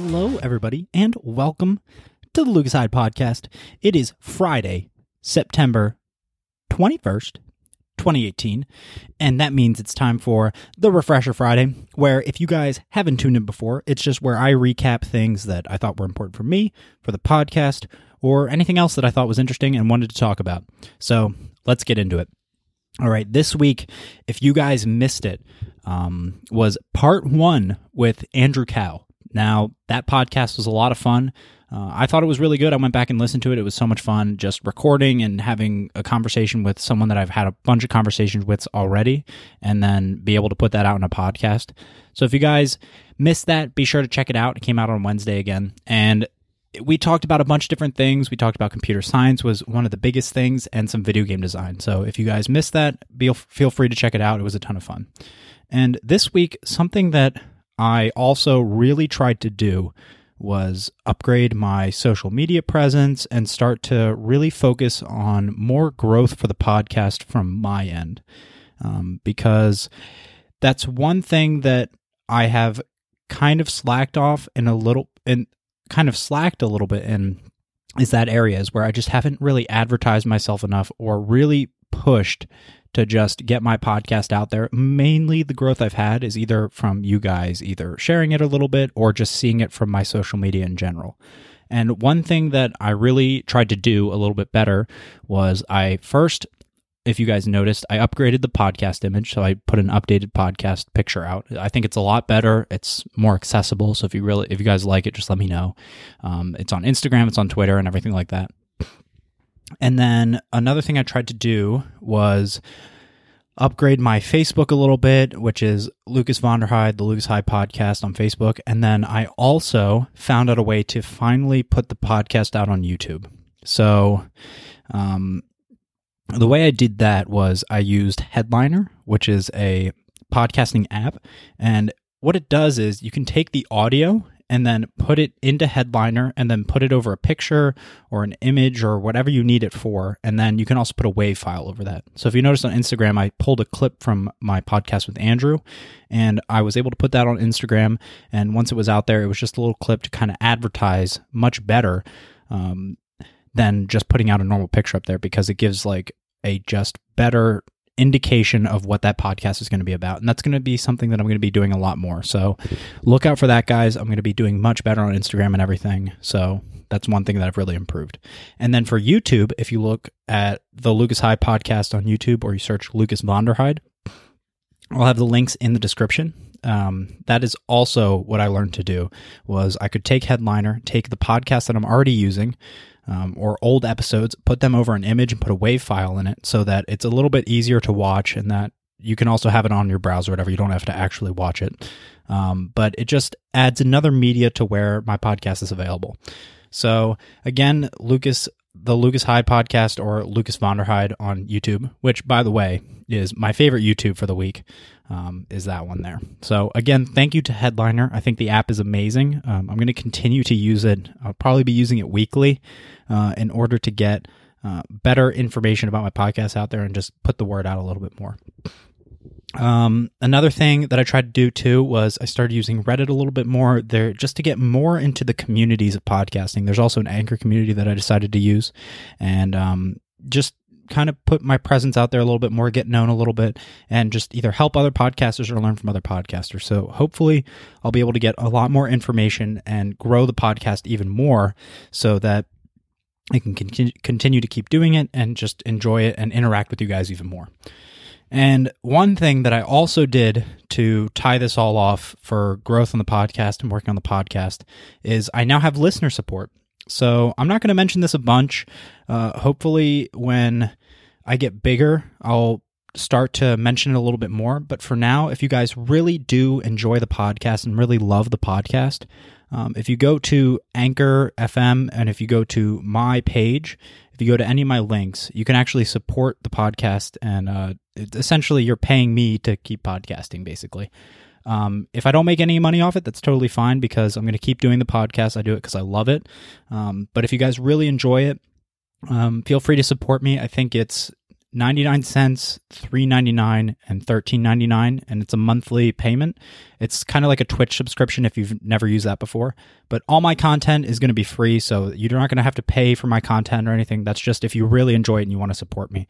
Hello, everybody, and welcome to the Lucas Podcast. It is Friday, September 21st, 2018, and that means it's time for the Refresher Friday, where if you guys haven't tuned in before, it's just where I recap things that I thought were important for me, for the podcast, or anything else that I thought was interesting and wanted to talk about. So let's get into it. All right, this week, if you guys missed it, um, was part one with Andrew Cow. Now, that podcast was a lot of fun. Uh, I thought it was really good. I went back and listened to it. It was so much fun just recording and having a conversation with someone that I've had a bunch of conversations with already, and then be able to put that out in a podcast. So if you guys missed that, be sure to check it out. It came out on Wednesday again. And we talked about a bunch of different things. We talked about computer science was one of the biggest things and some video game design. So if you guys missed that, feel free to check it out. It was a ton of fun. And this week, something that I also really tried to do was upgrade my social media presence and start to really focus on more growth for the podcast from my end. Um, because that's one thing that I have kind of slacked off in a little and kind of slacked a little bit in is that areas where I just haven't really advertised myself enough or really pushed to just get my podcast out there. Mainly the growth I've had is either from you guys either sharing it a little bit or just seeing it from my social media in general. And one thing that I really tried to do a little bit better was I first if you guys noticed, I upgraded the podcast image. So I put an updated podcast picture out. I think it's a lot better. It's more accessible. So if you really, if you guys like it, just let me know. Um, it's on Instagram, it's on Twitter, and everything like that. And then another thing I tried to do was upgrade my Facebook a little bit, which is Lucas Vonderheide, the Lucas Heyde podcast on Facebook. And then I also found out a way to finally put the podcast out on YouTube. So, um, the way I did that was I used Headliner, which is a podcasting app. And what it does is you can take the audio and then put it into Headliner and then put it over a picture or an image or whatever you need it for. And then you can also put a WAV file over that. So if you notice on Instagram, I pulled a clip from my podcast with Andrew and I was able to put that on Instagram. And once it was out there, it was just a little clip to kind of advertise much better. Um, than just putting out a normal picture up there because it gives like a just better indication of what that podcast is going to be about. And that's going to be something that I'm going to be doing a lot more. So look out for that, guys. I'm going to be doing much better on Instagram and everything. So that's one thing that I've really improved. And then for YouTube, if you look at the Lucas Heyde podcast on YouTube or you search Lucas Vonderheide, I'll have the links in the description. Um, that is also what I learned to do was I could take Headliner, take the podcast that I'm already using, um, or old episodes, put them over an image and put a WAV file in it so that it's a little bit easier to watch and that you can also have it on your browser, whatever. You don't have to actually watch it. Um, but it just adds another media to where my podcast is available. So again, Lucas, the Lucas Heyde podcast or Lucas Vonderheide on YouTube, which by the way is my favorite YouTube for the week, um, is that one there. So again, thank you to Headliner. I think the app is amazing. Um, I'm going to continue to use it. I'll probably be using it weekly uh, in order to get uh, better information about my podcast out there and just put the word out a little bit more. Um, another thing that I tried to do too was I started using Reddit a little bit more there just to get more into the communities of podcasting. There's also an anchor community that I decided to use and um, just kind of put my presence out there a little bit more, get known a little bit, and just either help other podcasters or learn from other podcasters. So hopefully, I'll be able to get a lot more information and grow the podcast even more so that I can continue to keep doing it and just enjoy it and interact with you guys even more. And one thing that I also did to tie this all off for growth on the podcast and working on the podcast is I now have listener support. So I'm not going to mention this a bunch. Uh, hopefully, when I get bigger, I'll start to mention it a little bit more. But for now, if you guys really do enjoy the podcast and really love the podcast, um, if you go to Anchor FM and if you go to my page, if you go to any of my links, you can actually support the podcast. And uh, essentially, you're paying me to keep podcasting, basically. Um, if I don't make any money off it, that's totally fine because I'm going to keep doing the podcast. I do it because I love it. Um, but if you guys really enjoy it, um, feel free to support me. I think it's 99 cents, 3.99 and 13.99 and it's a monthly payment. It's kind of like a Twitch subscription if you've never used that before. But all my content is going to be free, so you're not going to have to pay for my content or anything. That's just if you really enjoy it and you want to support me.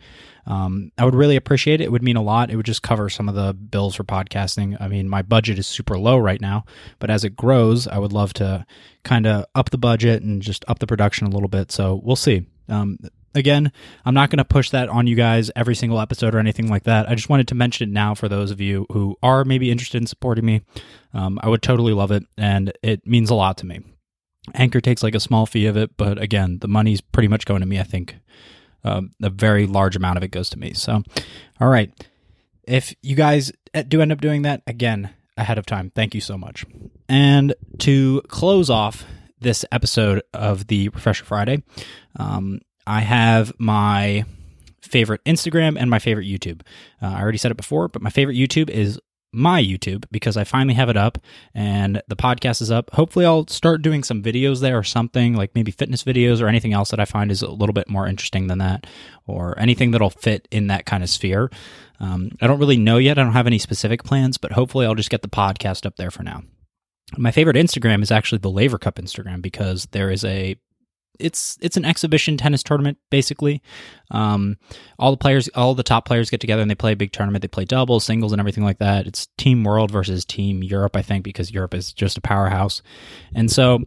Um, I would really appreciate it. It would mean a lot. It would just cover some of the bills for podcasting. I mean, my budget is super low right now, but as it grows, I would love to kind of up the budget and just up the production a little bit. So we'll see. Um, again, I'm not going to push that on you guys every single episode or anything like that. I just wanted to mention it now for those of you who are maybe interested in supporting me. Um, I would totally love it, and it means a lot to me. Anchor takes like a small fee of it, but again, the money's pretty much going to me. I think um, a very large amount of it goes to me. So, all right. If you guys do end up doing that, again, ahead of time, thank you so much. And to close off this episode of the Refresher Friday, um, I have my favorite Instagram and my favorite YouTube. Uh, I already said it before, but my favorite YouTube is my YouTube because I finally have it up and the podcast is up. Hopefully, I'll start doing some videos there or something like maybe fitness videos or anything else that I find is a little bit more interesting than that or anything that'll fit in that kind of sphere. Um, I don't really know yet. I don't have any specific plans, but hopefully, I'll just get the podcast up there for now. My favorite Instagram is actually the Laver Cup Instagram because there is a it's it's an exhibition tennis tournament basically. Um, all the players, all the top players get together and they play a big tournament. They play doubles, singles, and everything like that. It's Team World versus Team Europe, I think, because Europe is just a powerhouse. And so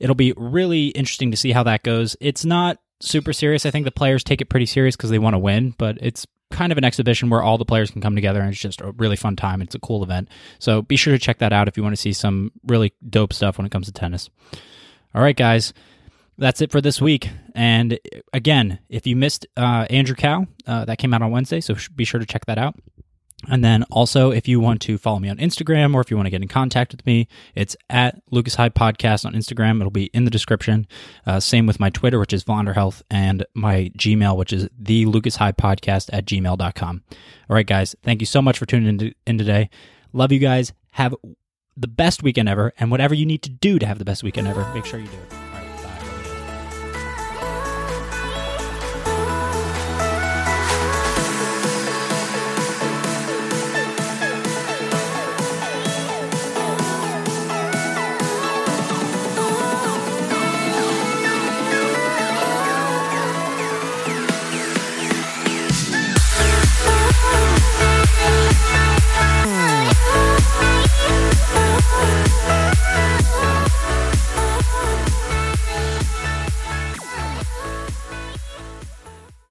it'll be really interesting to see how that goes. It's not super serious. I think the players take it pretty serious because they want to win, but it's kind of an exhibition where all the players can come together and it's just a really fun time. It's a cool event. So be sure to check that out if you want to see some really dope stuff when it comes to tennis. All right, guys that's it for this week. And again, if you missed uh, Andrew Cow, uh, that came out on Wednesday, so be sure to check that out. And then also, if you want to follow me on Instagram or if you want to get in contact with me, it's at Lucas Heyde Podcast on Instagram. It'll be in the description. Uh, same with my Twitter, which is Vonderhealth, and my Gmail, which is the Lucas Heyde Podcast at gmail.com. All right, guys, thank you so much for tuning in, in today. Love you guys. Have the best weekend ever. And whatever you need to do to have the best weekend ever, make sure you do it.